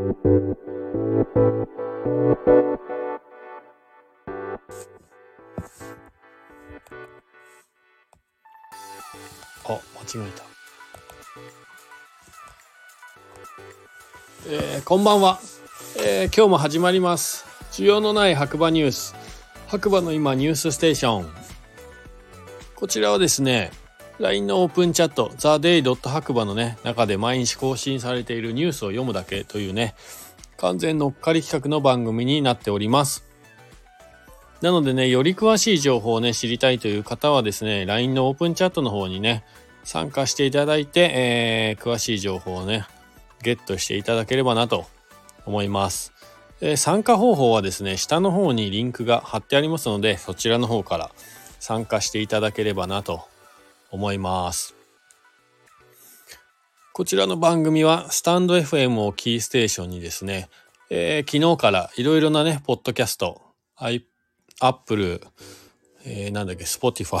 あ、間違えた。えー、こんばんは、えー、今日も始まります。需要のない白馬ニュース。白馬の今ニュースステーション。こちらはですね、LINE のオープンチャット、theday. 白馬のね、中で毎日更新されているニュースを読むだけというね、完全乗っかり企画の番組になっております。なのでね、より詳しい情報をね、知りたいという方はですね、LINE のオープンチャットの方にね、参加していただいて、えー詳しい情報をね、ゲットしていただければなと思います。えー参加方法はですね、下の方にリンクが貼ってありますので、そちらの方から参加していただければなと思います。こちらの番組は、スタンド FM をキーステーションにですね、えー昨日からいろいろなね、ポッドキャスト、アップル、えーなんだっけ、Spotify、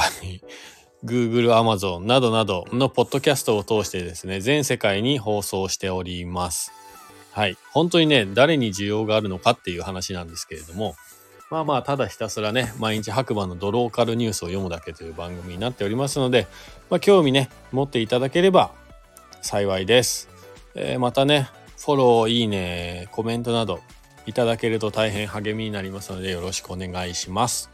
Google、Amazon などなどのポッドキャストを通してですね、全世界に放送しております。はい。本当にね、誰に需要があるのかっていう話なんですけれども、まあまあ、ただひたすらね、毎日白馬のドローカルニュースを読むだけという番組になっておりますので、まあ、興味ね、持っていただければ幸いです。えーまたね、フォロー、いいね、コメントなどいただけると大変励みになりますので、よろしくお願いします。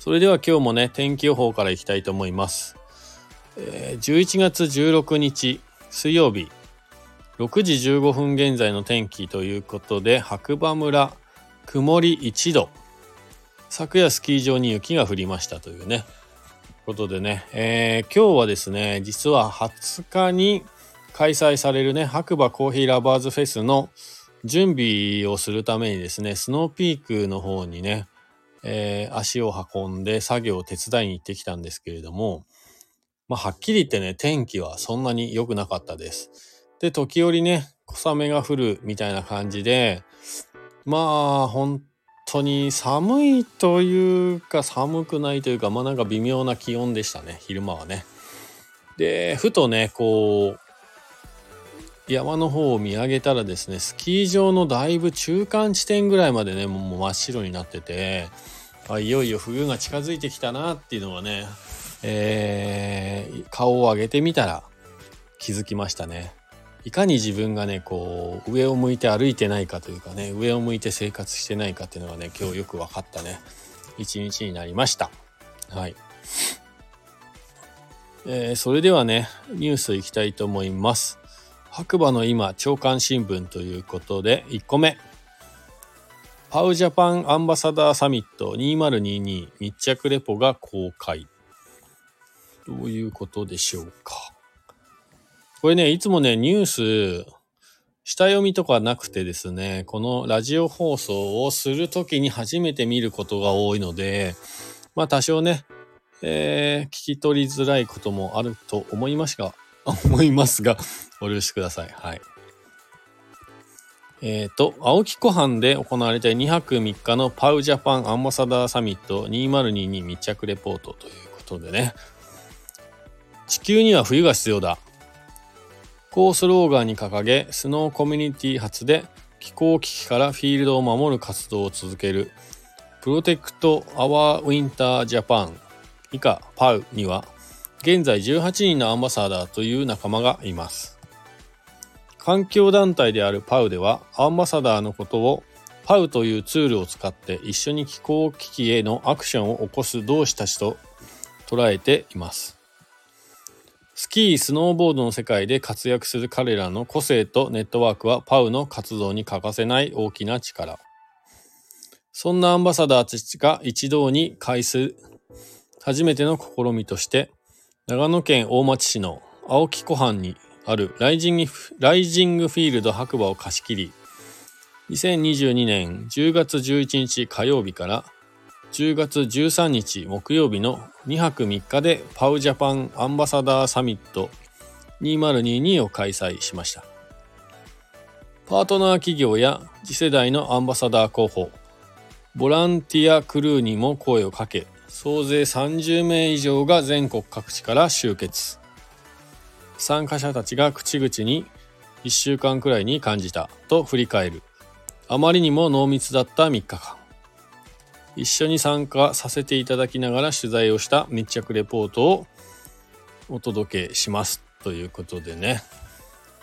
それでは今日もね、天気予報からいきたいと思います。えー11月16日水曜日、6時15分現在の天気ということで、白馬村、曇り1度。昨夜スキー場に雪が降りましたというね。ことでね、えー今日はですね、実は20日に開催されるね、白馬コーヒーラバーズフェスの準備をするためにですね、スノーピークの方にね、えー足を運んで作業を手伝いに行ってきたんですけれども、まあ、はっきり言ってね、天気はそんなに良くなかったです。で、時折ね、小雨が降るみたいな感じで、まあ、本当に寒いというか、寒くないというか、まあなんか微妙な気温でしたね、昼間はね。で、ふとね、こう、山の方を見上げたらですね、スキー場のだいぶ中間地点ぐらいまでね、もう真っ白になってて、あいよいよ冬が近づいてきたなっていうのはね、えー顔を上げてみたら気づきましたね。いかに自分がね、こう、上を向いて歩いてないかというかね、上を向いて生活してないかっていうのがね、今日よく分かったね、一日になりました。はい。えーそれではね、ニュースいきたいと思います。白馬の今、朝刊新聞ということで、1個目。パウジャパンアンバサダーサミット2022密着レポが公開。どういうことでしょうか。これね、いつもね、ニュース、下読みとかなくてですね、このラジオ放送をするときに初めて見ることが多いので、まあ多少ね、えー聞き取りづらいこともあると思いますが、思いますが、お許しください。はい。えっ、と、青木湖畔で行われた2泊3日のパウジャパンアンバサダーサミット2022密着レポートということでね、地球には冬が必要だ。こうスローガンに掲げ、スノーコミュニティ発で気候危機からフィールドを守る活動を続ける、プロテクト・アワー・ウィンター・ジャパン、以下パウには、現在18人のアンバサダーという仲間がいます。環境団体であるパウでは、アンバサダーのことをパウというツールを使って一緒に気候危機へのアクションを起こす同志たちと捉えています。スキー、スノーボードの世界で活躍する彼らの個性とネットワークはパウの活動に欠かせない大きな力。そんなアンバサダーたちが一堂に会する初めての試みとして、長野県大町市の青木湖畔にあるライジングライジングフィールド白馬を貸し切り、2022年10月11日火曜日から10月13日木曜日の2泊3日でパウジャパンアンバサダーサミット2022を開催しました。パートナー企業や次世代のアンバサダー候補、ボランティアクルーにも声をかけ、総勢30名以上が全国各地から集結。参加者たちが口々に1週間くらいに感じたと振り返る。あまりにも濃密だった3日間。一緒に参加させていただきながら取材をした密着レポートをお届けしますということでね、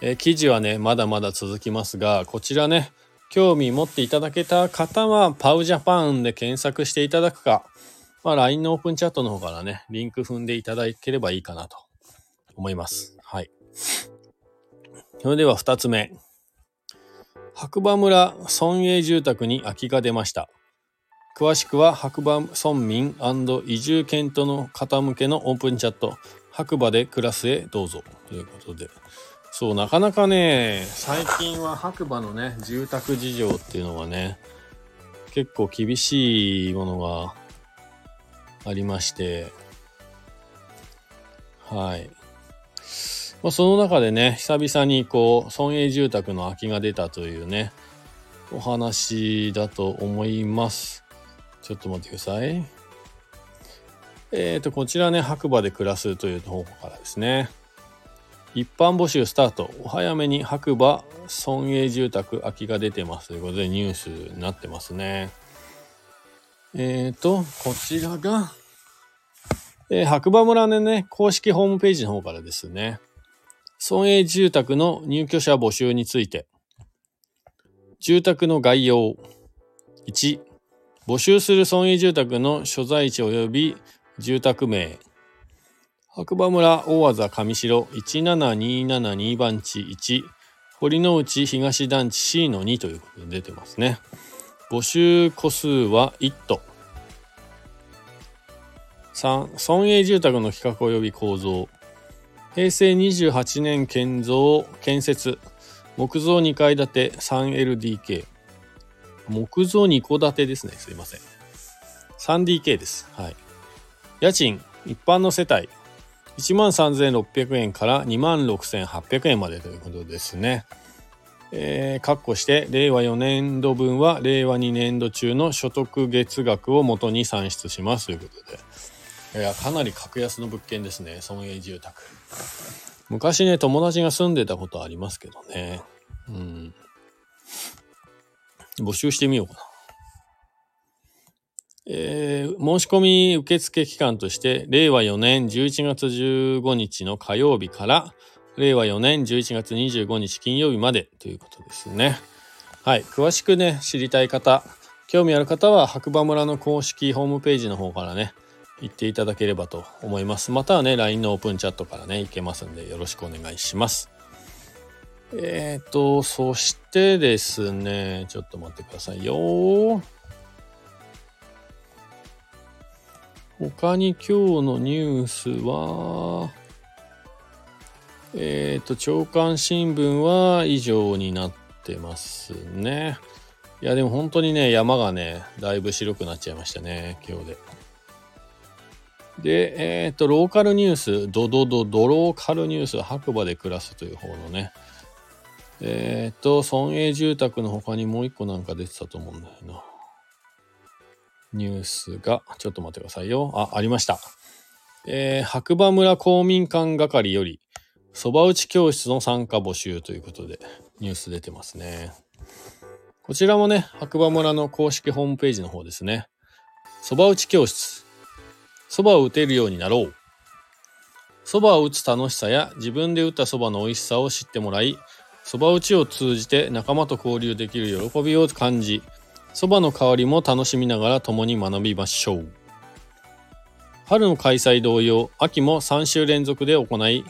えー、記事はねまだまだ続きますがこちらね興味持っていただけた方はパウジャパンで検索していただくか、まあ、LINE のオープンチャットの方からねリンク踏んでいただければいいかなと思います。はい。それでは2つ目。白馬村村営住宅に空きが出ました。詳しくは白馬村民移住検討の方向けのオープンチャット白馬で暮らすへどうぞ。ということで。そうなかなかね最近は白馬のね住宅事情っていうのがね結構厳しいものがありまして。はい。まあ、その中でね久々にこう村営住宅の空きが出たというねお話だと思います。ちょっと待ってください。えっ、ー、と、こちらね、白馬で暮らすという方からですね。一般募集スタート。お早めに白馬村営住宅空きが出てますということでニュースになってますね。えっ、ー、と、こちらが、えー、白馬村のね、公式ホームページの方からですね。村営住宅の入居者募集について。住宅の概要。1、募集する村営住宅の所在地及び住宅名。白馬村大技上城17272番地1堀之内東団地 C の2ということで出てますね。募集戸数は1都。3村営住宅の企画及び構造。平成28年建造建設木造2階建て 3LDK 木造2戸建てですね。すいません。3DK です。はい。家賃、一般の世帯、13,600円から26,800円までということですね。えー、括弧して、令和4年度分は令和2年度中の所得月額をもとに算出しますということで。いや、かなり格安の物件ですね。村営住宅。昔ね、友達が住んでたことありますけどね。うん。募集してみようかな。えー、申し込み受付期間として、令和4年11月15日の火曜日から、令和4年11月25日金曜日までということですね。はい。詳しくね、知りたい方、興味ある方は白馬村の公式ホームページの方からね、行っていただければと思います。またはね、LINE のオープンチャットからね、行けますんで、よろしくお願いします。えっ、ー、と、そしてですね、ちょっと待ってくださいよ。他に今日のニュースは、えっ、ー、と、朝刊新聞は以上になってますね。いや、でも本当にね、山がね、だいぶ白くなっちゃいましたね、今日で。で、えっ、ー、と、ローカルニュース、ドドドドローカルニュース、白馬で暮らすという方のね、えっ、と、村営住宅の他にもう一個なんか出てたと思うんだよな。ニュースが、ちょっと待ってくださいよ。あ、ありました。えー、白馬村公民館係より、蕎麦打ち教室の参加募集ということで、ニュース出てますね。こちらもね、白馬村の公式ホームページの方ですね。蕎麦打ち教室。蕎麦を打てるようになろう。蕎麦を打つ楽しさや自分で打った蕎麦の美味しさを知ってもらい、蕎麦打ちを通じて仲間と交流できる喜びを感じ、蕎麦の香りも楽しみながら共に学びましょう。春の開催同様、秋も3週連続で行い、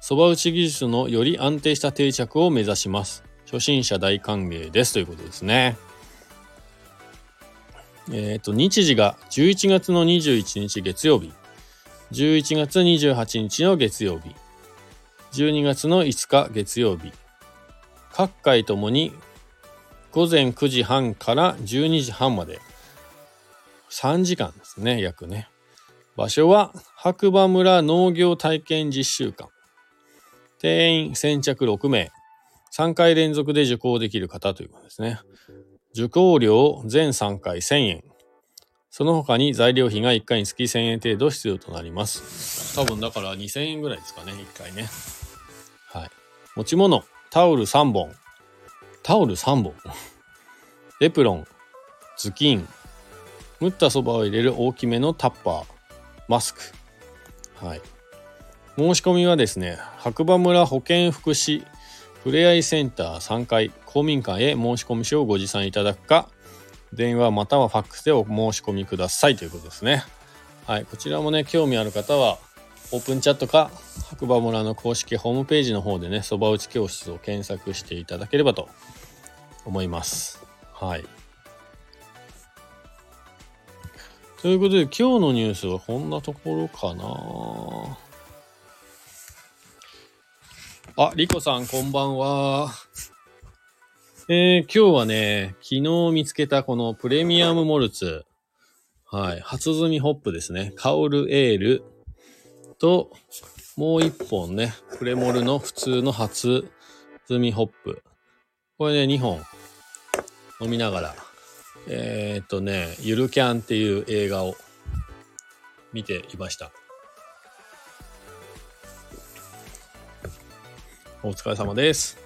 蕎麦打ち技術のより安定した定着を目指します。初心者大歓迎ですということですね。えっ、ー、と、日時が11月の21日月曜日、11月28日の月曜日、12月の5日月曜日、各回ともに午前9時半から12時半まで3時間ですね、約ね。場所は白馬村農業体験実習館。定員先着6名。3回連続で受講できる方ということですね。受講料全3回1000円。その他に材料費が1回につき1000円程度必要となります。多分だから2000円ぐらいですかね、1回ね。はい。持ち物。タオル3本。タオル3本 エプロン、ズキン、蒸ったそばを入れる大きめのタッパー、マスク。はい。申し込みはですね、白馬村保健福祉ふれあいセンター3階公民館へ申し込み書をご持参いただくか、電話またはファックスでお申し込みくださいということですね。はい。こちらもね、興味ある方は、オープンチャットか白馬村の公式ホームページの方でね、そば打ち教室を検索していただければと思います。はい。ということで今日のニュースはこんなところかな。あ、リコさんこんばんは。えー、今日はね、昨日見つけたこのプレミアムモルツ。はい。初摘みホップですね。カオルエールと、もう一本ね、プレモルの普通の初摘みホップ。これね、2本飲みながら、えー、っとね、ゆるキャンっていう映画を見ていました。お疲れ様です。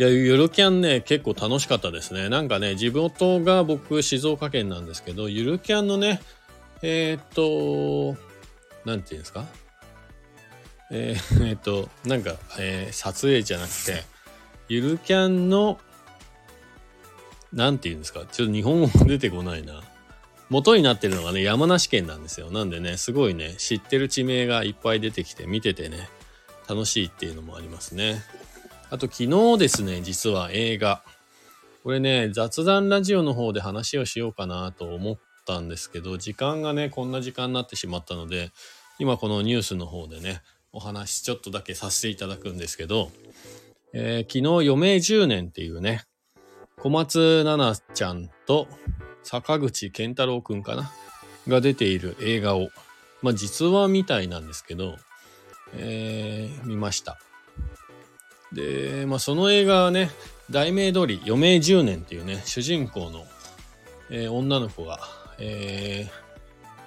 いや、ゆるキャンね、結構楽しかったですね。なんかね、地元が僕、静岡県なんですけど、ゆるキャンのね、えー、っと、なんていうんですか？えー、えー、っと、なんか、えー、撮影じゃなくて、ゆるキャンの、なんて言うんですか？ちょっと日本語出てこないな。元になってるのがね、山梨県なんですよ。なんでね、すごいね、知ってる地名がいっぱい出てきて、見ててね、楽しいっていうのもありますね。あと昨日ですね、実は映画。これね、雑談ラジオの方で話をしようかなと思ったんですけど、時間がね、こんな時間になってしまったので、今このニュースの方でね、お話ちょっとだけさせていただくんですけど、えー、昨日余命10年っていうね、小松菜奈ちゃんと坂口健太郎くんかなが出ている映画を、まあ実話みたいなんですけど、えー、見ました。で、まあ、その映画はね、題名通り余命10年っていうね、主人公の、えー、女の子が、え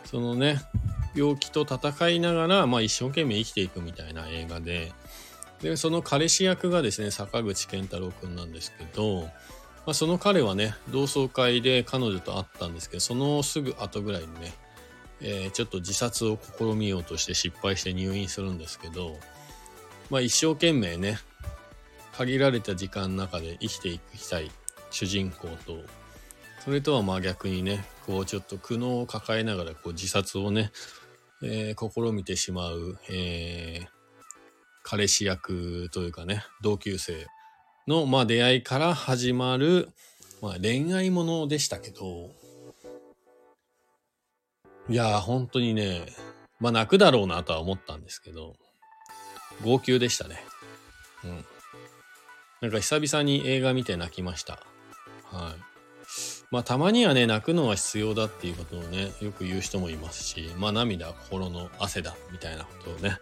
ー、そのね、病気と戦いながら、まあ、一生懸命生きていくみたいな映画で、で、その彼氏役がですね、坂口健太郎くんなんですけど、まあ、その彼はね、同窓会で彼女と会ったんですけど、そのすぐ後ぐらいにね、えー、ちょっと自殺を試みようとして失敗して入院するんですけど、まあ一生懸命ね、限られた時間の中で生きていきたい主人公とそれとはまあ逆にねこうちょっと苦悩を抱えながらこう自殺をね、えー、試みてしまう、えー、彼氏役というかね同級生の、まあ、出会いから始まる、まあ、恋愛ものでしたけどいやー本当にねまあ泣くだろうなとは思ったんですけど号泣でしたね。うん。なんか久々に映画見て泣きました。はい。まあたまにはね、泣くのは必要だっていうことをね、よく言う人もいますし、まあ涙心の汗だみたいなことをね、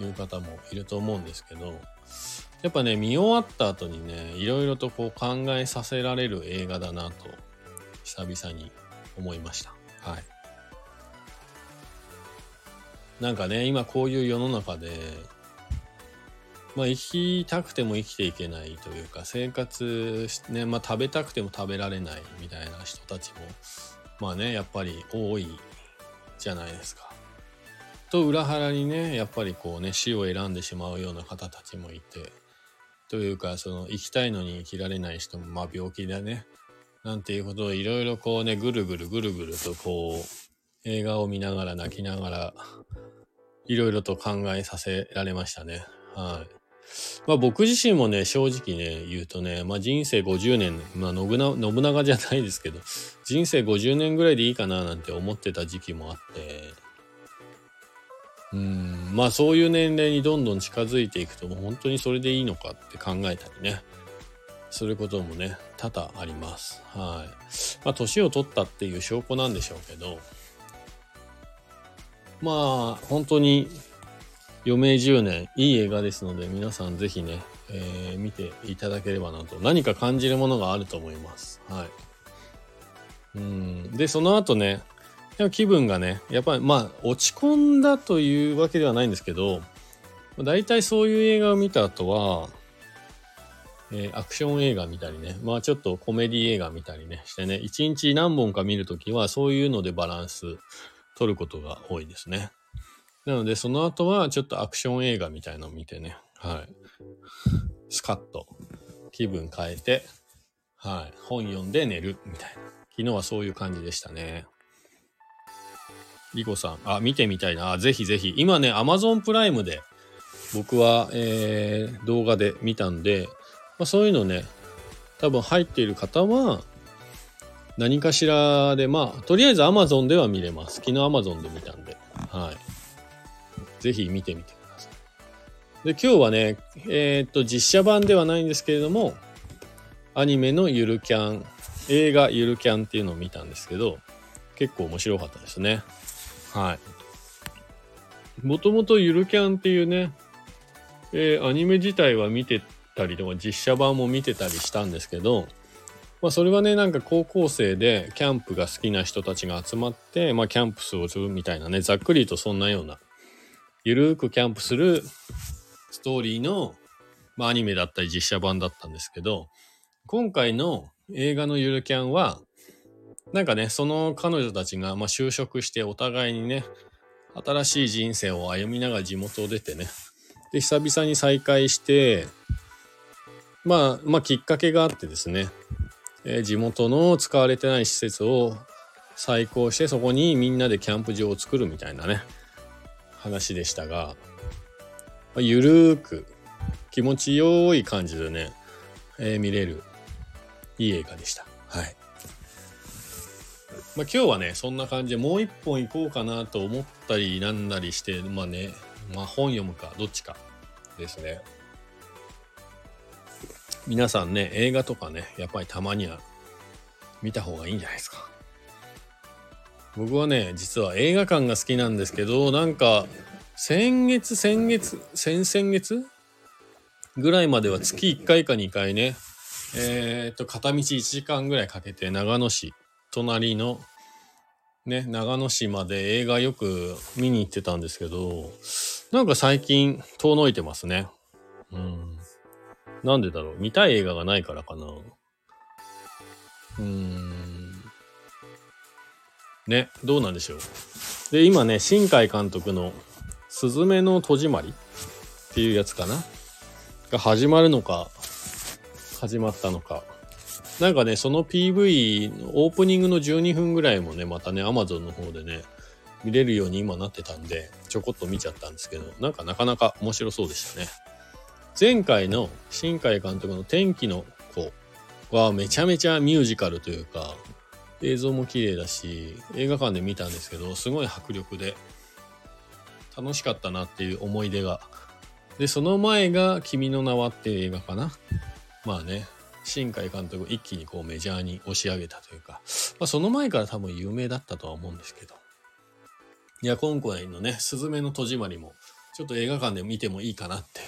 言う方もいると思うんですけど、やっぱね、見終わった後にね、いろいろとこう考えさせられる映画だなと、久々に思いました。はい。なんかね、今こういう世の中で、まあ、生きたくても生きていけないというか生活ね、まあ、食べたくても食べられないみたいな人たちもまあねやっぱり多いじゃないですか。と裏腹にねやっぱりこうね死を選んでしまうような方たちもいてというかその生きたいのに生きられない人もまあ病気でねなんていうことをいろいろこうねぐるぐるぐるぐるとこう映画を見ながら泣きながらいろいろと考えさせられましたね。はい。まあ僕自身もね、正直ね、言うとね、まあ人生50年、まあ信長信長じゃないですけど、人生50年ぐらいでいいかななんて思ってた時期もあって、うん、まあそういう年齢にどんどん近づいていくと、もう本当にそれでいいのかって考えたりね、することもね、多々あります。はい。まあ年を取ったっていう証拠なんでしょうけど、まあ本当に余命10年、いい映画ですので、皆さんぜひね、えー、見ていただければなと。何か感じるものがあると思います。はい。うん。で、その後ね、気分がね、やっぱりまあ、落ち込んだというわけではないんですけど、大体そういう映画を見た後は、えー、アクション映画見たりね、まあちょっとコメディ映画見たりね、してね、一日何本か見るときはそういうのでバランス取ることが多いですね。なのでその後はちょっとアクション映画みたいのを見てね、はい。スカッと気分変えて、はい。本読んで寝るみたいな。昨日はそういう感じでしたね。リコさん、あ、見てみたいな。ぜひぜひ。今ね、Amazon プライムで僕は、えー、動画で見たんで、まあ、そういうのね、多分入っている方は、何かしらで、まあ、とりあえず Amazon では見れます。昨日 Amazon で見たんで、はい。ぜひ見てみてください。で、今日はね、えー、っと、実写版ではないんですけれども、アニメのゆるキャン、映画ゆるキャンっていうのを見たんですけど、結構面白かったですね。はい。もともとゆるキャンっていうね、えー、アニメ自体は見てたりとか実写版も見てたりしたんですけど、まあそれはね、なんか高校生でキャンプが好きな人たちが集まって、まあキャンプするみたいなね、ざっくりとそんなような、ゆるーくキャンプするストーリーの、まあアニメだったり実写版だったんですけど、今回の映画のゆるキャンは、なんかね、その彼女たちが、まあ、就職してお互いにね、新しい人生を歩みながら地元を出てね、で、久々に再会して、まあ、まあ、きっかけがあってですね、えー、地元の使われてない施設を再興して、そこにみんなでキャンプ場を作るみたいなね、話でしたが、まあ、ゆるーく、気持ちよい感じでね、えー、見れる、いい映画でした。はい。まあ、今日はね、そんな感じでもう一本行こうかなと思ったりなんなりして、まあね、まあ本読むかどっちかですね。皆さんね、映画とかね、やっぱりたまには見た方がいいんじゃないですか。僕はね、実は映画館が好きなんですけど、なんか、先月、先月、先々月ぐらいまでは月1回か2回ね、えっ、と、片道1時間ぐらいかけて長野市、隣のね、長野市まで映画よく見に行ってたんですけど、なんか最近遠のいてますね。うん。なんでだろう見たい映画がないからかな。うん。ね、どうなんでしょう。で、今ね、新海監督のすずめの戸締まりっていうやつかな？が始まるのか、始まったのか。なんかね、その PV、オープニングの12分ぐらいもね、またね、Amazon の方でね、見れるように今なってたんで、ちょこっと見ちゃったんですけど、なんかなかなか面白そうでしたね。前回の新海監督の天気の子はめちゃめちゃミュージカルというか、映像も綺麗だし、映画館で見たんですけど、すごい迫力で、楽しかったなっていう思い出が。で、その前が君の名はっていう映画かな。まあね、新海監督一気にこうメジャーに押し上げたというか、まあ、その前から多分有名だったとは思うんですけど。いや、今回のね、すずめの戸締まりも、ちょっと映画館で見てもいいかなって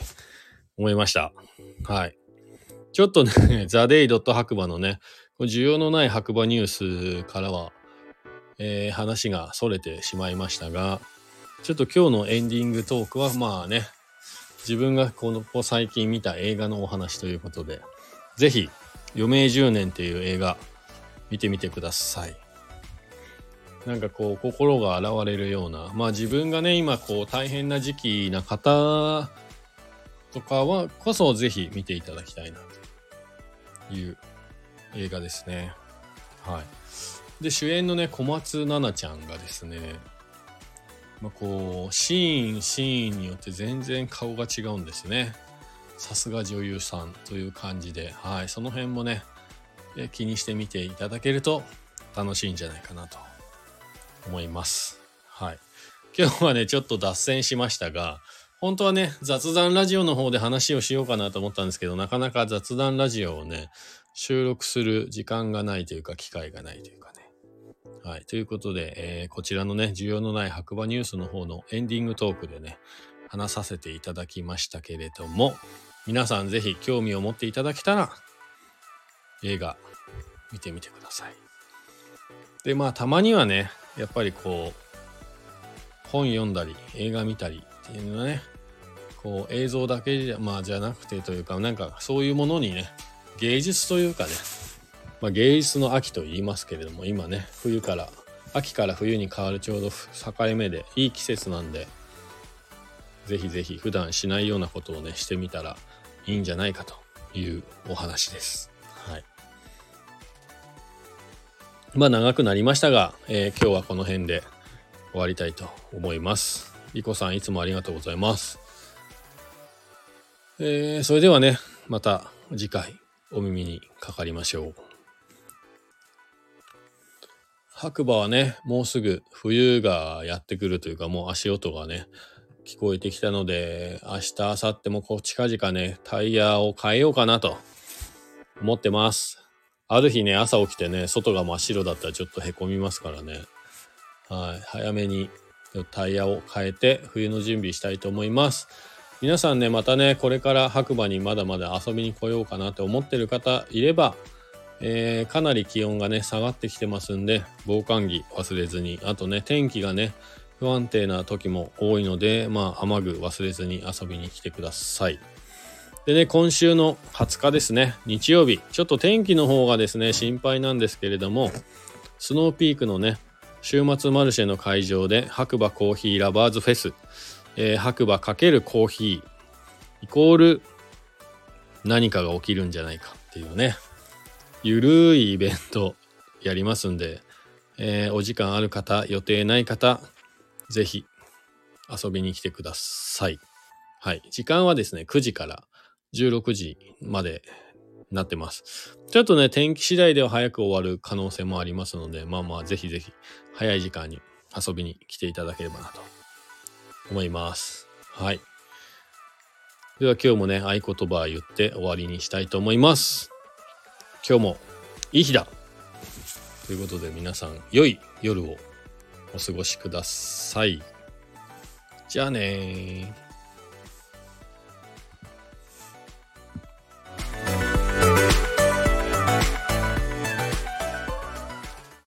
思いました。はい。ちょっとね、ザ・デイ・ドット白馬のね、需要のない白馬ニュースからは、えー、話が逸れてしまいましたが、ちょっと今日のエンディングトークはまあね、自分がこの最近見た映画のお話ということで、ぜひ、余命10年っていう映画、見てみてください。なんかこう、心が洗われるような、まあ自分がね、今こう、大変な時期な方とかは、こそぜひ見ていただきたいな、という映画ですね。はい。で、主演のね、小松菜奈ちゃんがですね、まあ、こう、シーン、シーンによって全然顔が違うんですね。さすが女優さんという感じで、はい、その辺もね、気にしてみていただけると楽しいんじゃないかなと思います。はい。今日はね、ちょっと脱線しましたが、本当はね、雑談ラジオの方で話をしようかなと思ったんですけど、なかなか雑談ラジオをね、収録する時間がないというか、機会がないというかね。はい。ということで、えー、こちらのね、需要のない白馬ニュースの方のエンディングトークでね、話させていただきましたけれども、皆さんぜひ興味を持っていただけたら映画見てみてください。でまあたまにはねやっぱりこう本読んだり映画見たりっていうのはねこう映像だけじゃ,、まあ、じゃなくてというかなんかそういうものにね芸術というかね、まあ、芸術の秋と言いますけれども今ね冬から秋から冬に変わるちょうど境目でいい季節なんでぜひぜひ普段しないようなことをねしてみたらいいんじゃないかというお話です。はい。まあ長くなりましたが、えー、今日はこの辺で終わりたいと思います。リコさんいつもありがとうございます。えー、それではね、また次回お耳にかかりましょう。白馬はね、もうすぐ冬がやってくるというか、もう足音がね、聞こえてきたので、明日、明後日もこう近々ね、タイヤを変えようかなと思ってます。ある日ね、朝起きてね、外が真っ白だったらちょっとへこみますからね。はい。早めにタイヤを変えて冬の準備したいと思います。皆さんね、またね、これから白馬にまだまだ遊びに来ようかなって思ってる方いれば、えー、かなり気温がね、下がってきてますんで、防寒着忘れずに、あとね、天気がね、不安定な時も多いので、まあ、雨具忘れずに遊びに来てください。でね、今週の20日ですね、日曜日、ちょっと天気の方がですね、心配なんですけれども、スノーピークのね、週末マルシェの会場で白馬コーヒーラバーズフェス、えー、白馬×コーヒーイコール何かが起きるんじゃないかっていうね、ゆるいイベント やりますんで、えー、お時間ある方、予定ない方、ぜひ遊びに来てください。はい。時間はですね、9時から16時までなってます。ちょっとね、天気次第では早く終わる可能性もありますので、まあまあ、ぜひぜひ早い時間に遊びに来ていただければなと思います。はい。では今日もね、合言葉言って終わりにしたいと思います。今日もいい日だということで皆さん、良い夜をお過ごしください。じゃあね